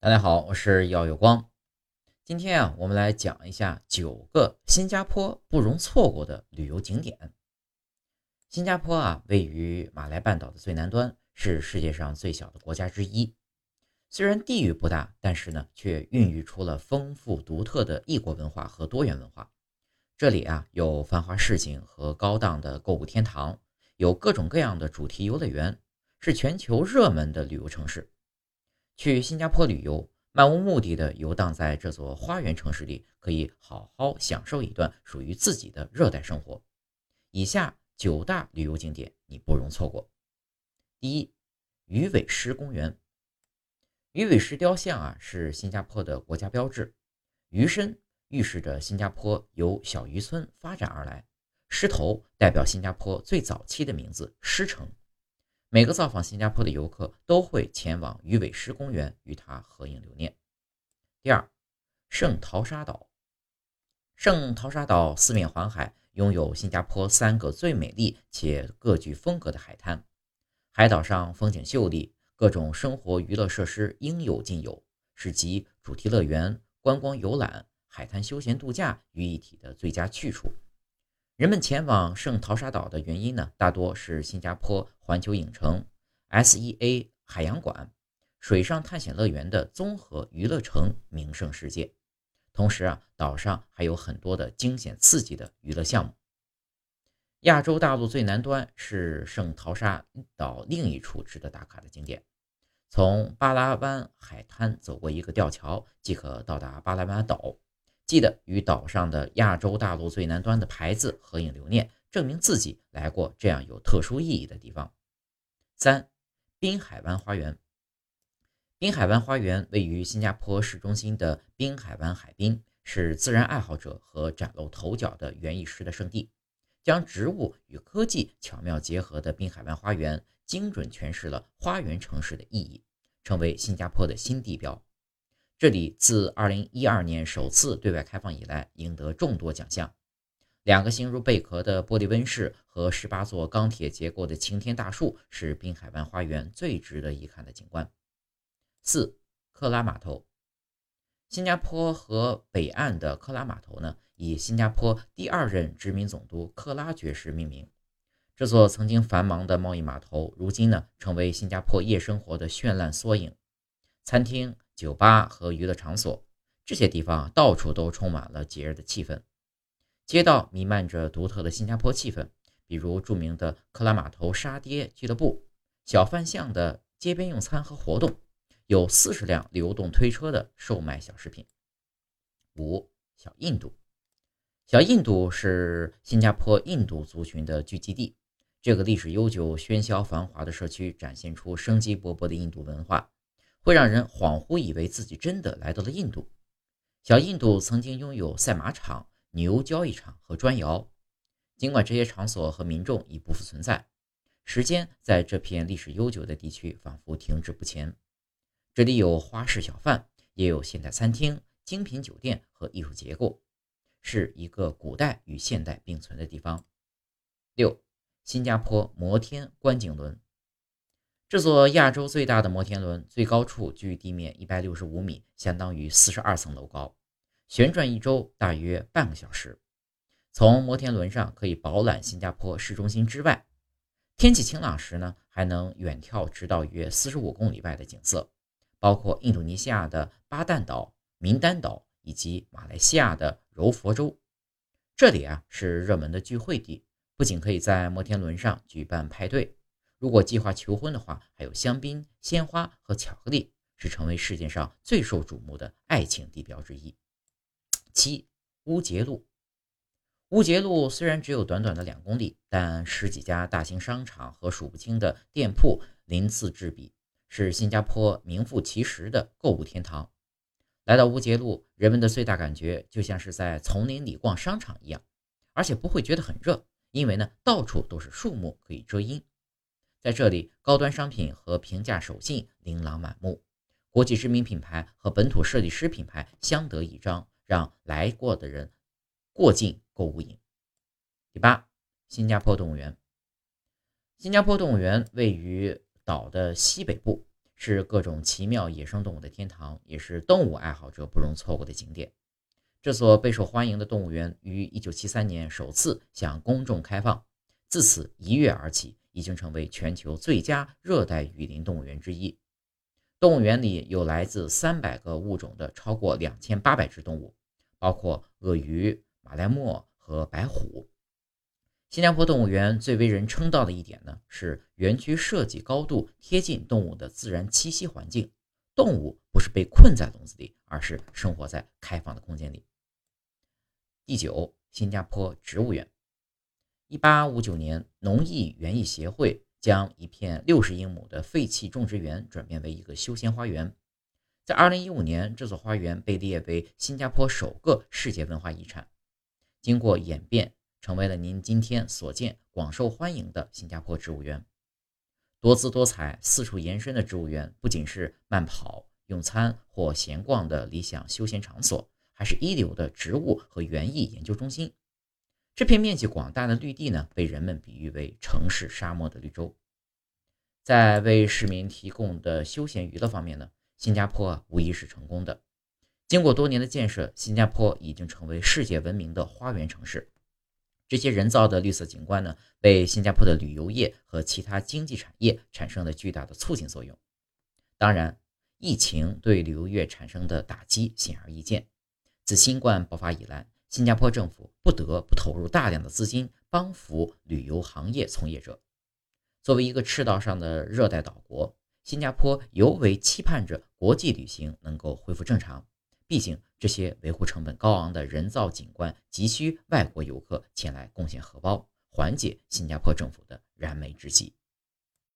大家好，我是耀有光。今天啊，我们来讲一下九个新加坡不容错过的旅游景点。新加坡啊，位于马来半岛的最南端，是世界上最小的国家之一。虽然地域不大，但是呢，却孕育出了丰富独特的异国文化和多元文化。这里啊，有繁华市井和高档的购物天堂，有各种各样的主题游乐园，是全球热门的旅游城市。去新加坡旅游，漫无目的的游荡在这座花园城市里，可以好好享受一段属于自己的热带生活。以下九大旅游景点你不容错过。第一，鱼尾狮公园。鱼尾狮雕像啊，是新加坡的国家标志，鱼身预示着新加坡由小渔村发展而来，狮头代表新加坡最早期的名字狮城。每个造访新加坡的游客都会前往鱼尾狮公园与它合影留念。第二，圣淘沙岛。圣淘沙岛四面环海，拥有新加坡三个最美丽且各具风格的海滩。海岛上风景秀丽，各种生活娱乐设施应有尽有，是集主题乐园、观光游览、海滩休闲度假于一体的最佳去处。人们前往圣淘沙岛的原因呢，大多是新加坡环球影城、SEA 海洋馆、水上探险乐园的综合娱乐城名胜世界。同时啊，岛上还有很多的惊险刺激的娱乐项目。亚洲大陆最南端是圣淘沙岛另一处值得打卡的景点，从巴拉湾海滩走过一个吊桥，即可到达巴拉湾岛。记得与岛上的亚洲大陆最南端的牌子合影留念，证明自己来过这样有特殊意义的地方。三，滨海湾花园。滨海湾花园位于新加坡市中心的滨海湾海滨，是自然爱好者和崭露头角的园艺师的圣地。将植物与科技巧妙结合的滨海湾花园，精准诠释了花园城市的意义，成为新加坡的新地标。这里自2012年首次对外开放以来，赢得众多奖项。两个形如贝壳的玻璃温室和十八座钢铁结构的擎天大树，是滨海湾花园最值得一看的景观。四、克拉码头。新加坡河北岸的克拉码头呢，以新加坡第二任殖民总督克拉爵士命名。这座曾经繁忙的贸易码头，如今呢，成为新加坡夜生活的绚烂缩影。餐厅。酒吧和娱乐场所，这些地方到处都充满了节日的气氛。街道弥漫着独特的新加坡气氛，比如著名的克拉码头沙爹俱乐部、小贩巷的街边用餐和活动，有四十辆流动推车的售卖小食品。五小印度，小印度是新加坡印度族群的聚集地，这个历史悠久、喧嚣繁华的社区展现出生机勃勃的印度文化。会让人恍惚以为自己真的来到了印度。小印度曾经拥有赛马场、牛交易场和砖窑，尽管这些场所和民众已不复存在，时间在这片历史悠久的地区仿佛停滞不前。这里有花式小贩，也有现代餐厅、精品酒店和艺术结构，是一个古代与现代并存的地方。六、新加坡摩天观景轮。这座亚洲最大的摩天轮，最高处距地面一百六十五米，相当于四十二层楼高，旋转一周大约半个小时。从摩天轮上可以饱览新加坡市中心之外，天气晴朗时呢，还能远眺直到约四十五公里外的景色，包括印度尼西亚的巴旦岛、名丹岛以及马来西亚的柔佛州。这里啊是热门的聚会地，不仅可以在摩天轮上举办派对。如果计划求婚的话，还有香槟、鲜花和巧克力，是成为世界上最受瞩目的爱情地标之一。七乌节路，乌节路虽然只有短短的两公里，但十几家大型商场和数不清的店铺鳞次栉比，是新加坡名副其实的购物天堂。来到乌节路，人们的最大感觉就像是在丛林里逛商场一样，而且不会觉得很热，因为呢，到处都是树木可以遮阴。在这里，高端商品和平价手信琳琅满目，国际知名品牌和本土设计师品牌相得益彰，让来过的人过境购物瘾。第八，新加坡动物园。新加坡动物园位于岛的西北部，是各种奇妙野生动物的天堂，也是动物爱好者不容错过的景点。这所备受欢迎的动物园于1973年首次向公众开放，自此一跃而起，已经成为全球最佳热带雨林动物园之一。动物园里有来自300个物种的超过2800只动物，包括鳄鱼、马来貘和白虎。新加坡动物园最为人称道的一点呢，是园区设计高度贴近动物的自然栖息环境。动物不是被困在笼子里，而是生活在开放的空间里。第九，新加坡植物园。一八五九年，农艺园艺协会将一片六十英亩的废弃种植园转变为一个休闲花园。在二零一五年，这座花园被列为新加坡首个世界文化遗产。经过演变。成为了您今天所见广受欢迎的新加坡植物园。多姿多彩、四处延伸的植物园，不仅是慢跑、用餐或闲逛的理想休闲场所，还是一流的植物和园艺研究中心。这片面积广大的绿地呢，被人们比喻为城市沙漠的绿洲。在为市民提供的休闲娱乐方面呢，新加坡无疑是成功的。经过多年的建设，新加坡已经成为世界闻名的花园城市。这些人造的绿色景观呢，为新加坡的旅游业和其他经济产业产生了巨大的促进作用。当然，疫情对旅游业产生的打击显而易见。自新冠爆发以来，新加坡政府不得不投入大量的资金帮扶旅游行业从业者。作为一个赤道上的热带岛国，新加坡尤为期盼着国际旅行能够恢复正常。毕竟，这些维护成本高昂的人造景观急需外国游客前来贡献荷包，缓解新加坡政府的燃眉之急。